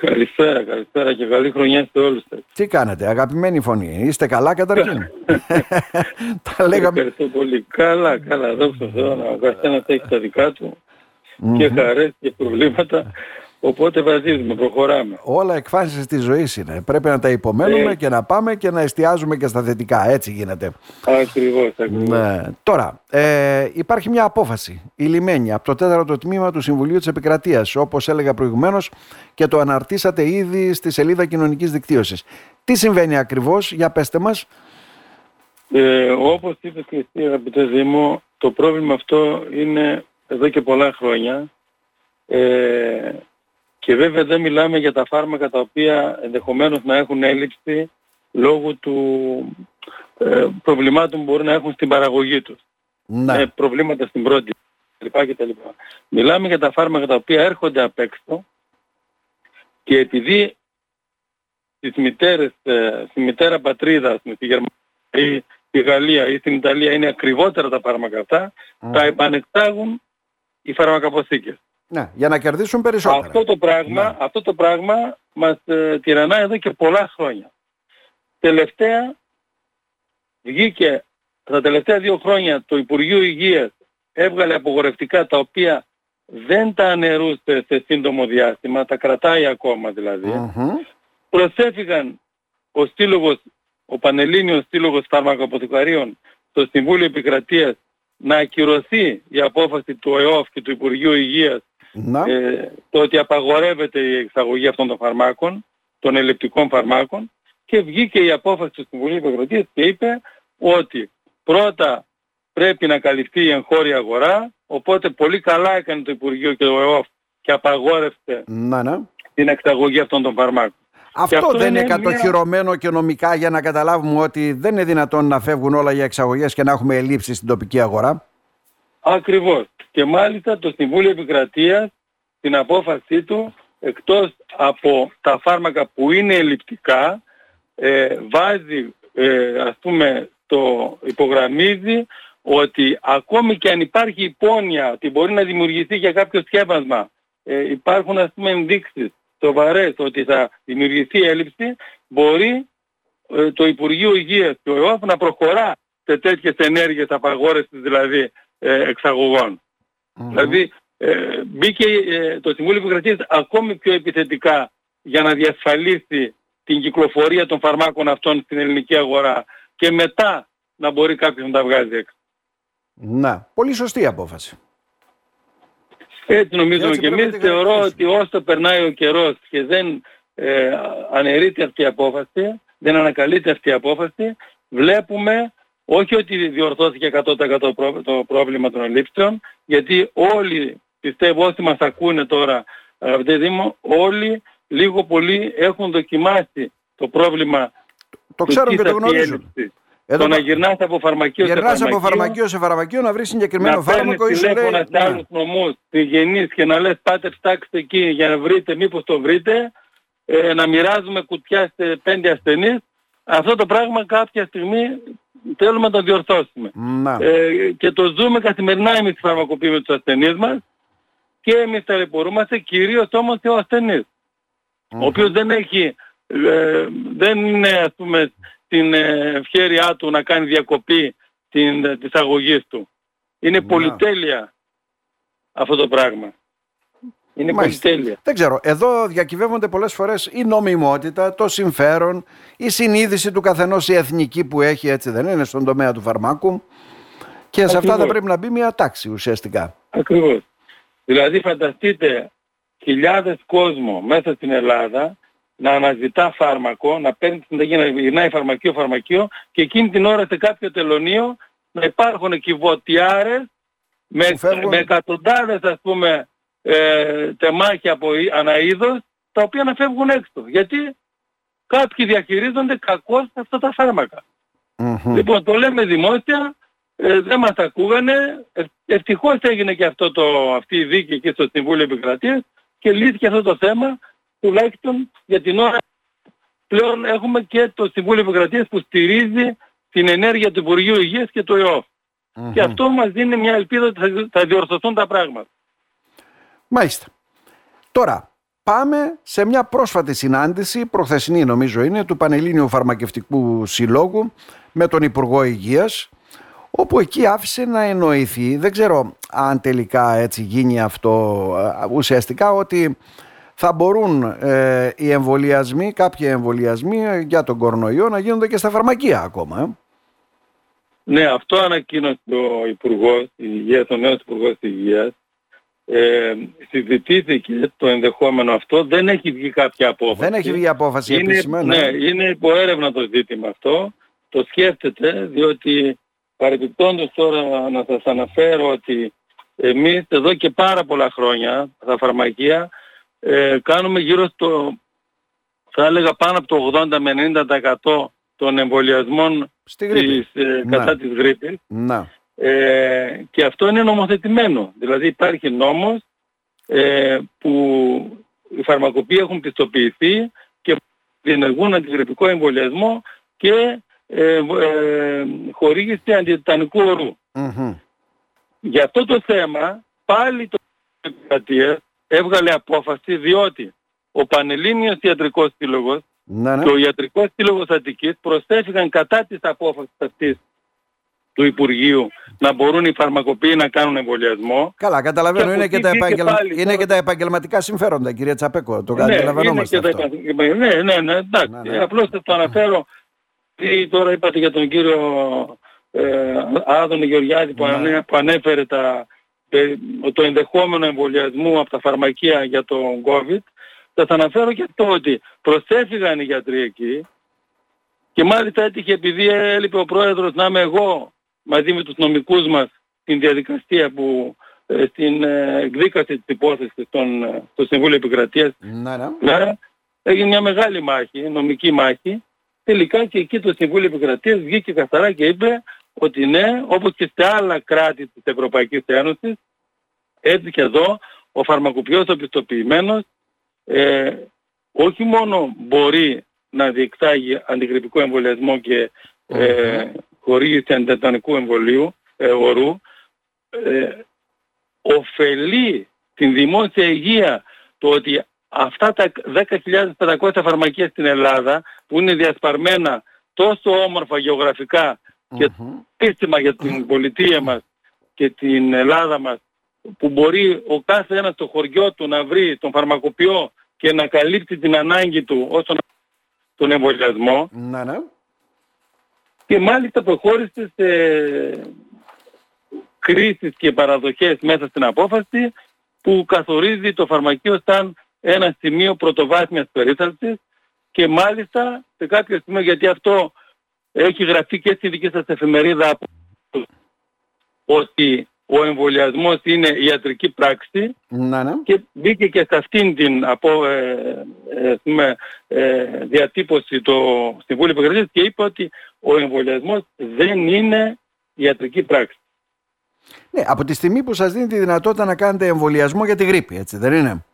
Καλησπέρα, καλησπέρα και καλή χρονιά σε όλους σας. Τι κάνετε, αγαπημένη φωνή. Είστε καλά καταρχήν; Τα λέγαμε. Ευχαριστώ πολύ. Καλά, καλά. Δόξα Θεώ, ο καθένας έχει τα δικά του και χαρές και προβλήματα. Οπότε βαζίζουμε, προχωράμε. Όλα εκφάνσεις της ζωής είναι. Πρέπει να τα υπομένουμε ε. και να πάμε και να εστιάζουμε και στα θετικά. Έτσι γίνεται. Ακριβώς, ακριβώς. Ναι. Τώρα, ε, υπάρχει μια απόφαση, η λιμένη, από το τέταρτο τμήμα του Συμβουλίου της Επικρατείας, όπως έλεγα προηγουμένως και το αναρτήσατε ήδη στη σελίδα κοινωνικής δικτύωσης. Τι συμβαίνει ακριβώς, για πέστε μας. Ε, όπως είπες και εσύ αγαπητέ Δήμο, το πρόβλημα αυτό είναι εδώ και πολλά χρόνια. Ε, και βέβαια δεν μιλάμε για τα φάρμακα τα οποία ενδεχομένως να έχουν έλλειψη λόγω του ε, προβλημάτων που μπορεί να έχουν στην παραγωγή τους. Ναι. Ε, προβλήματα στην πρώτη κτλ. Μιλάμε για τα φάρμακα τα οποία έρχονται απ' έξω και επειδή στις μητέρες, ε, στη μητέρα πατρίδα, στη Γερμανία ή στη Γαλλία ή στην Ιταλία είναι ακριβότερα τα φάρμακα αυτά, τα επανεκτάγουν οι φαρμακαποθήκες. Ναι, για να κερδίσουν περισσότερα. Αυτό το πράγμα, ναι. αυτό το πράγμα μας ε, τυραννά εδώ και πολλά χρόνια. Τελευταία βγήκε τα τελευταία δύο χρόνια το Υπουργείο Υγείας έβγαλε απογορευτικά τα οποία δεν τα ανερούσε σε σύντομο διάστημα, τα κρατάει ακόμα δηλαδή. Προσέφηγαν ο στήλογος, ο Πανελλήνιος Στήλογος Φαρμακοαποθηκαρίων στο Συμβούλιο Επικρατείας να ακυρωθεί η απόφαση του ΕΟΦ και του Υπουργείου Υγείας ε, το ότι απαγορεύεται η εξαγωγή αυτών των φαρμάκων, των ελλειπτικών φαρμάκων και βγήκε η απόφαση του Συμβουλίου Επικρατείας και είπε ότι πρώτα πρέπει να καλυφθεί η εγχώρια αγορά, οπότε πολύ καλά έκανε το Υπουργείο και το ΕΟΦ και απαγόρευσε να, ναι. την εξαγωγή αυτών των φαρμάκων. Αυτό, δεν είναι κατοχυρωμένο και νομικά για να καταλάβουμε ότι δεν είναι δυνατόν να φεύγουν όλα για εξαγωγές και να έχουμε ελλείψεις στην τοπική αγορά. Ακριβώς. Και μάλιστα το Συμβούλιο Επικρατείας στην απόφασή του εκτός από τα φάρμακα που είναι ελλειπτικά ε, βάζει ε, ας πούμε το υπογραμμίζει ότι ακόμη και αν υπάρχει υπόνοια ότι μπορεί να δημιουργηθεί για κάποιο σκεύασμα ε, υπάρχουν ας πούμε ενδείξεις σοβαρές ότι θα δημιουργηθεί έλλειψη μπορεί ε, το Υπουργείο Υγείας και ο ΕΟΦ να προχωρά σε τέτοιες ενέργειες απαγόρευσης δηλαδή ε, εξαγωγών. Δηλαδή ε, μπήκε ε, το Συμβούλιο Επικρατείας ακόμη πιο επιθετικά για να διασφαλίσει την κυκλοφορία των φαρμάκων αυτών στην ελληνική αγορά και μετά να μπορεί κάποιος να τα βγάζει έξω. Να, πολύ σωστή απόφαση. Έτσι νομίζουμε και εμείς. Θεωρώ ότι όσο περνάει ο καιρός και δεν ε, αναιρείται αυτή η απόφαση, δεν ανακαλείται αυτή η απόφαση, βλέπουμε όχι ότι διορθώθηκε 100% το πρόβλημα των ελλείψεων, γιατί όλοι, πιστεύω όσοι μας ακούνε τώρα, αγαπητέ Δήμο, όλοι λίγο πολύ έχουν δοκιμάσει το πρόβλημα το ξέρω και το γνωρίζω. Εδώ το να γυρνάς από φαρμακείο σε φαρμακείο. από φαρμακείο σε φαρμακείο να βρεις συγκεκριμένο να φάρμακο ή σου λέει... Να σε ναι. άλλους νομούς, γενείς και να λες πάτε ψάξτε εκεί για να βρείτε μήπως το βρείτε, ε, να μοιράζουμε κουτιά σε πέντε ασθενείς. Αυτό το πράγμα κάποια στιγμή θέλουμε να το διορθώσουμε. Ε, και το ζούμε καθημερινά εμείς τη φαρμακοποιή με τους ασθενείς μας και εμείς ταλαιπωρούμαστε κυρίως όμως και ο ασθενής. Ο οποίος δεν έχει, ε, δεν είναι ας πούμε την ευχέρειά του να κάνει διακοπή την, της αγωγής του. Είναι πολυτέλεια αυτό το πράγμα. Είναι πολυτέλεια. Δεν ξέρω. Εδώ διακυβεύονται πολλές φορές η νομιμότητα, το συμφέρον, η συνείδηση του καθενός η εθνική που έχει, έτσι δεν είναι, στον τομέα του φαρμάκου. Και σε αυτά θα πρέπει να μπει μια τάξη ουσιαστικά. Ακριβώς. Δηλαδή φανταστείτε χιλιάδες κόσμο μέσα στην Ελλάδα να αναζητά φάρμακο, να παίρνει την συνταγή, να γυρνάει φαρμακείο, φαρμακείο και εκείνη την ώρα σε κάποιο τελωνίο να υπάρχουν κυβωτιάρες με, με εκατοντάδες ας πούμε ε, τεμάχια από αναείδος τα οποία να φεύγουν έξω. Γιατί κάποιοι διαχειρίζονται κακώς αυτά τα φάρμακα. Λοιπόν το λέμε δημόσια, ε, δεν μας ακούγανε, ε, ευτυχώς έγινε και αυτό το, αυτή η δίκη εκεί στο Συμβούλιο Επικρατείας και λύθηκε αυτό το θέμα τουλάχιστον για την ώρα πλέον έχουμε και το Συμβούλιο Επικρατείας που στηρίζει την ενέργεια του Υπουργείου Υγείας και του ΕΟΦ. Και αυτό μας δίνει μια ελπίδα ότι θα διορθωθούν τα πράγματα. Μάλιστα. Τώρα, πάμε σε μια πρόσφατη συνάντηση, προχθεσινή νομίζω είναι, του Πανελλήνιου Φαρμακευτικού Συλλόγου με τον Υπουργό Υγείας, όπου εκεί άφησε να εννοηθεί, δεν ξέρω αν τελικά έτσι γίνει αυτό ε, ουσιαστικά, ότι θα μπορούν ε, οι εμβολιασμοί, κάποιοι εμβολιασμοί για τον κορονοϊό να γίνονται και στα φαρμακεία ακόμα. Ε. Ναι, αυτό ανακοίνωσε ο Υπουργός Υγείας, ο νέος Υπουργός Υγείας. Ε, συζητήθηκε το ενδεχόμενο αυτό, δεν έχει βγει κάποια απόφαση. Δεν έχει βγει απόφαση είναι, επίσημα. Ναι, είναι υπό έρευνα το ζήτημα αυτό. Το σκέφτεται, διότι παρεμπιπτόντως τώρα να σας αναφέρω ότι εμείς εδώ και πάρα πολλά χρόνια στα φαρμακεία ε, κάνουμε γύρω στο, θα έλεγα πάνω από το 80 με 90% των εμβολιασμών της, ε, κατά της γρήπης. Να. Ε, και αυτό είναι νομοθετημένο. Δηλαδή υπάρχει νόμος ε, που οι φαρμακοποιοί έχουν πιστοποιηθεί και διενεργούν αντιγρυπικό εμβολιασμό και ε, ε, χορήγηση αντιτανικού Για αυτό το θέμα πάλι το Δημοκρατία έβγαλε απόφαση διότι ο Πανελλήνιος Ιατρικός Σύλλογος ναι, ναι. και ο Ιατρικός Σύλλογος Αττικής προσθέθηκαν κατά της απόφασης αυτής του Υπουργείου να μπορούν οι φαρμακοποιοί να κάνουν εμβολιασμό. Καλά, καταλαβαίνω. Είναι και, τα επαγγελμα... πάλι, είναι και τα επαγγελματικά συμφέροντα, κυρία Τσαπέκο. Το ναι, καταλαβαίνόμαστε αυτό. Ναι, ναι, ναι, εντάξει. Ναι, ναι. Απλώς θα το αναφέρω. Τι τώρα είπατε για τον κύριο ε, Άδωνη Γεωργιάδη που, ναι. που ανέφερε τα, ε, το ενδεχόμενο εμβολιασμού από τα φαρμακεία για τον COVID. Θα σας αναφέρω και αυτό ότι προσέφηγαν οι γιατροί εκεί και μάλιστα έτυχε επειδή έλειπε ο πρόεδρος να είμαι εγώ μαζί με τους νομικούς μας στην διαδικασία που ε, στην ε, εκδίκαση της υπόθεσης στον, ε, στο Συμβούλιο Επικρατείας ναι, ναι. ναι, έγινε μια μεγάλη μάχη, νομική μάχη τελικά και εκεί το Συμβούλιο Επικρατείας βγήκε καθαρά και είπε ότι ναι, όπως και σε άλλα κράτη της Ευρωπαϊκής Ένωσης έτσι και εδώ ο φαρμακοποιός ο πιστοποιημένος ε, όχι μόνο μπορεί να διεξάγει αντιγρυπικό εμβολιασμό και ε, χορήγηση αντιτανικού εμβολίου, ε, ορού, ε, ωφελεί την δημόσια υγεία το ότι αυτά τα 10.500 φαρμακεία στην Ελλάδα που είναι διασπαρμένα τόσο όμορφα γεωγραφικά και σύστημα για την πολιτεία μας και την Ελλάδα μας που μπορεί ο κάθε ένας στο χωριό του να βρει τον φαρμακοποιό και να καλύπτει την ανάγκη του όσον τον εμβολιασμό. Ναι, ναι. Και μάλιστα προχώρησε σε κρίσεις και παραδοχές μέσα στην απόφαση που καθορίζει το φαρμακείο σαν ένα σημείο πρωτοβάθμιας περίθαλψης και μάλιστα σε κάποιο σημείο γιατί αυτό έχει γραφεί και στη δική σας εφημερίδα ότι ο εμβολιασμός είναι ιατρική πράξη να, ναι. και μπήκε και σε αυτήν την από, ε, ε, ε, διατύπωση το Συμβούλιο Επικρατείας και είπε ότι ο εμβολιασμός δεν είναι ιατρική πράξη. Ναι, από τη στιγμή που σας δίνει τη δυνατότητα να κάνετε εμβολιασμό για τη γρήπη, έτσι δεν είναι;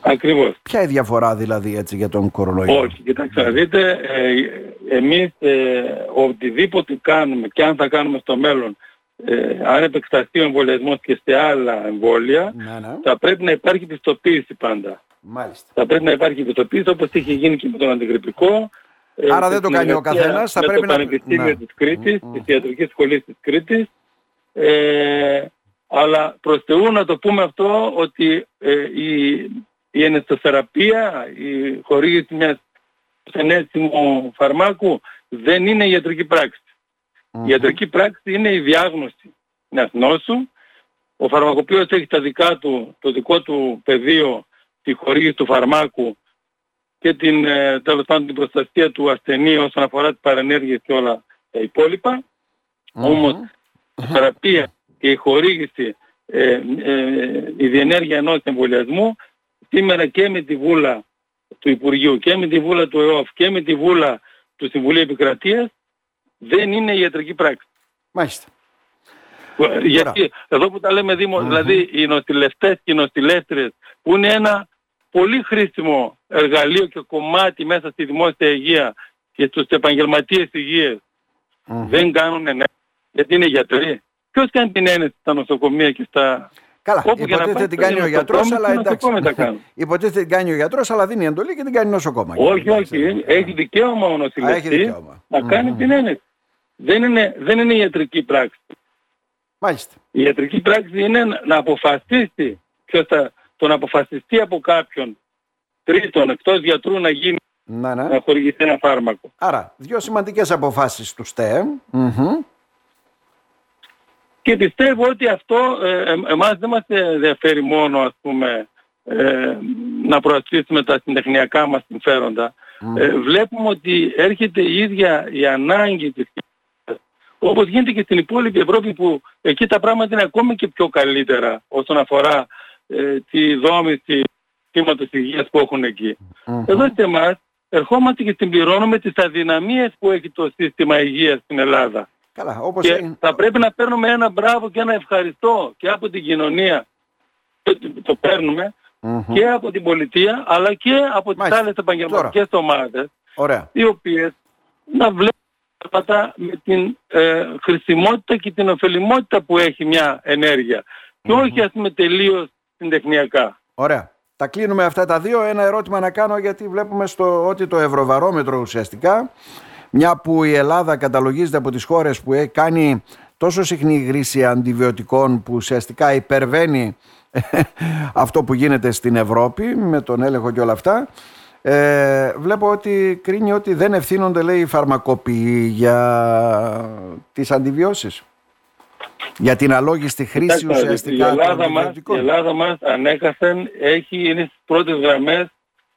Ακριβώς. Ποια είναι η διαφορά δηλαδή έτσι για τον κορονοϊό; Όχι, κοιτάξτε να δείτε, ε, εμείς ε, οτιδήποτε κάνουμε και αν θα κάνουμε στο μέλλον ε, αν επεκταθεί ο εμβολιασμός και σε άλλα εμβόλια, ναι, ναι. θα πρέπει να υπάρχει πιστοποίηση πάντα. Μάλιστα. Θα πρέπει να υπάρχει πιστοποίηση όπως είχε γίνει και με τον αντιγρυπικό. Ε, Άρα δεν το κάνει ο καθένας. Θα πρέπει το Πανεπιστήμιο να... της Κρήτης, mm, mm. της Ιατρικής Σχολής της Κρήτης. Ε, αλλά προς Θεού να το πούμε αυτό ότι ε, η, η ενεστοθεραπεία, η χορήγηση μιας ενέσιμου φαρμάκου δεν είναι ιατρική πράξη. Η ιατρική πράξη είναι η διάγνωση μιας νόσου. Ο φαρμακοποιός έχει τα δικά του, το δικό του πεδίο, τη χορήγηση του φαρμάκου και την, ε, τέλος πάντων, την προστασία του ασθενή όσον αφορά τις παρενέργειες και όλα τα υπόλοιπα. Όμως η θεραπεία και η χορήγηση, ε, ε, η διενέργεια ενός εμβολιασμού σήμερα και με τη βούλα του Υπουργείου και με τη βούλα του ΕΟΦ και με τη βούλα του Συμβουλίου Επικρατείας δεν είναι ιατρική πράξη. Μάλιστα. Γιατί εδώ που τα λέμε δημο, δηλαδή οι νοσηλευτές και οι νοσηλεύτριες που είναι ένα πολύ χρήσιμο εργαλείο και κομμάτι μέσα στη δημόσια υγεία και στους επαγγελματίες δεν κάνουν ενέργεια γιατί είναι γιατροί. Ποιος κάνει την ένεση στα νοσοκομεία και στα Καλά, Όπου υποτίθεται την κάνει ο γιατρός, αλλά εντάξει. Υποτίθεται την κάνει ο γιατρός, αλλά δίνει εντολή και την κάνει νοσοκόμα. Όχι, όχι. Έχει δικαίωμα ο νοσηλευτής να κάνει την ένεση. Δεν είναι, δεν είναι ιατρική πράξη. Μάλιστα. Η ιατρική πράξη είναι να αποφασίσει ποιος θα τον αποφασιστεί από κάποιον τρίτον εκτός γιατρού να γίνει να, ναι. να χορηγηθεί ένα φάρμακο. Άρα, δύο σημαντικές αποφάσεις του ΣΤΕΜ. Και πιστεύω ότι αυτό ε, ε, εμάς δεν μας ενδιαφέρει μόνο ας πούμε ε, να προασπίσουμε τα συντεχνιακά μας συμφέροντα. Ε, βλέπουμε ότι έρχεται η ίδια η ανάγκη της όπως γίνεται και στην υπόλοιπη Ευρώπη που εκεί τα πράγματα είναι ακόμη και πιο καλύτερα όσον αφορά ε, τη δόμηση της υγείας που έχουν εκεί. Εδώ σε εμάς ερχόμαστε και συμπληρώνουμε τις αδυναμίες που έχει το σύστημα υγείας στην Ελλάδα. Καλά, όπως και θα πρέπει να παίρνουμε ένα μπράβο και ένα ευχαριστώ και από την κοινωνία το παίρνουμε και από την πολιτεία αλλά και από τις Μάλιστα. άλλες επαγγελματικές ομάδες Ωραία. οι οποίες να βλέπουν με την ε, χρησιμότητα και την ωφελημότητα που έχει μια ενέργεια και όχι ας πούμε τελείως συντεχνιακά. Ωραία. Τα κλείνουμε αυτά τα δύο. Ένα ερώτημα να κάνω γιατί βλέπουμε στο ότι το ευρωβαρόμετρο ουσιαστικά μια που η Ελλάδα καταλογίζεται από τις χώρες που έχει κάνει τόσο συχνή γρήση αντιβιωτικών που ουσιαστικά υπερβαίνει αυτό που γίνεται στην Ευρώπη με τον έλεγχο και όλα αυτά ε, βλέπω ότι κρίνει ότι δεν ευθύνονται λέει οι φαρμακοποιοί για τις αντιβιώσεις για την αλόγιστη χρήση ουσιαστικά η Ελλάδα, μας, η Ελλάδα μας ανέκαθεν έχει, είναι στις πρώτες γραμμές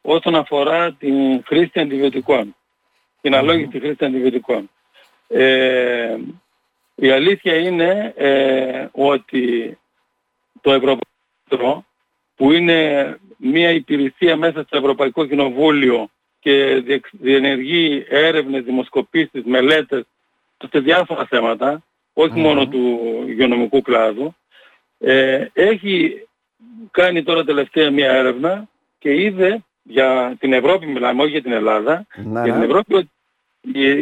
όσον αφορά την χρήση αντιβιωτικών. Την αλόγιστη χρήση αντιβιωτικών. Ε, η αλήθεια είναι ε, ότι το Ευρωπαϊκό που είναι μια υπηρεσία μέσα στο Ευρωπαϊκό Κοινοβούλιο και διενεργεί έρευνες, δημοσκοπήσεις, μελέτες σε διάφορα θέματα, μόνο του υγειονομικού κλάδου, ε, έχει κάνει τώρα τελευταία μια έρευνα και είδε για την Ευρώπη μιλάμε, όχι για την Ελλάδα, για την ναι. Ευρώπη ότι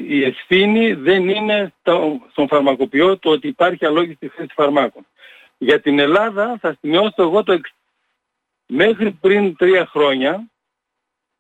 η, ευθύνη δεν είναι στο, στον φαρμακοποιό το ότι υπάρχει αλόγιστη χρήση φαρμάκων. Για την Ελλάδα θα σημειώσω εγώ το εξ... Μέχρι πριν τρία χρόνια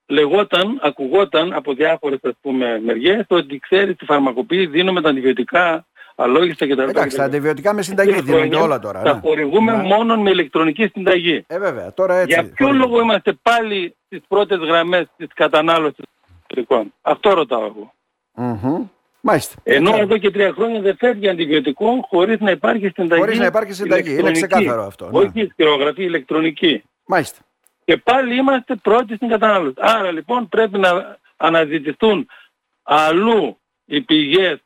λεγόταν, ακουγόταν από διάφορες ας πούμε μεριές ότι ξέρεις τη φαρμακοποίηση δίνουμε τα αντιβιωτικά αλόγιστα κτλ. Εντάξει, τα αντιβιωτικά με συνταγή δίνονται όλα τώρα. Τα ναι. χορηγούμε ναι. μόνο με ηλεκτρονική συνταγή. Ε, βέβαια, τώρα έτσι. Για ποιο λόγο είμαστε πάλι στις πρώτες γραμμές της κατανάλωσης αντιβιωτικών. Αυτό ρωτάω εγώ. Mm-hmm. Μάλιστα. Ενώ εδώ και τρία χρόνια δεν φεύγει αντιβιωτικό χωρίς να υπάρχει συνταγή. Χωρίς να υπάρχει συνταγή. Είναι ξεκάθαρο αυτό. Ναι. Όχι η ηλεκτρονική. Μάλιστα. Και πάλι είμαστε πρώτοι στην κατανάλωση. Άρα λοιπόν πρέπει να αναζητηθούν αλλού οι πηγές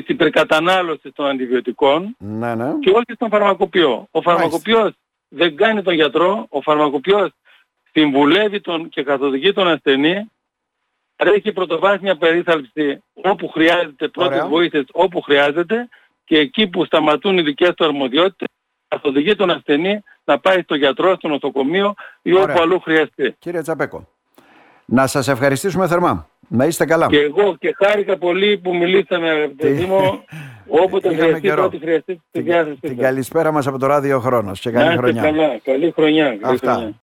της υπερκατανάλωσης των αντιβιωτικών ναι, ναι. και όχι στον φαρμακοποιό. Ο φαρμακοποιός δεν κάνει τον γιατρό, ο φαρμακοποιός συμβουλεύει τον και καθοδηγεί τον ασθενή, έχει πρωτοβάθμια περίθαλψη όπου χρειάζεται, πρώτες βοήθειες όπου χρειάζεται και εκεί που σταματούν οι δικές του αρμοδιότητες καθοδηγεί τον ασθενή να πάει στο γιατρό, στο νοσοκομείο ή όπου αλλού χρειαστεί. Κύριε Τσαπέκο, να σας ευχαριστήσουμε θερμά. Να είστε καλά. Και εγώ και χάρηκα πολύ που μιλήσαμε αγαπητέ Δήμο. Όποτε χρειαστεί, ό,τι χρειαστεί στη διάθεση. Την καλησπέρα μας από το Ράδιο Χρόνος και καλή χρονιά. Καλά, καλή χρονιά. Καλή Αυτά. Χρονιά.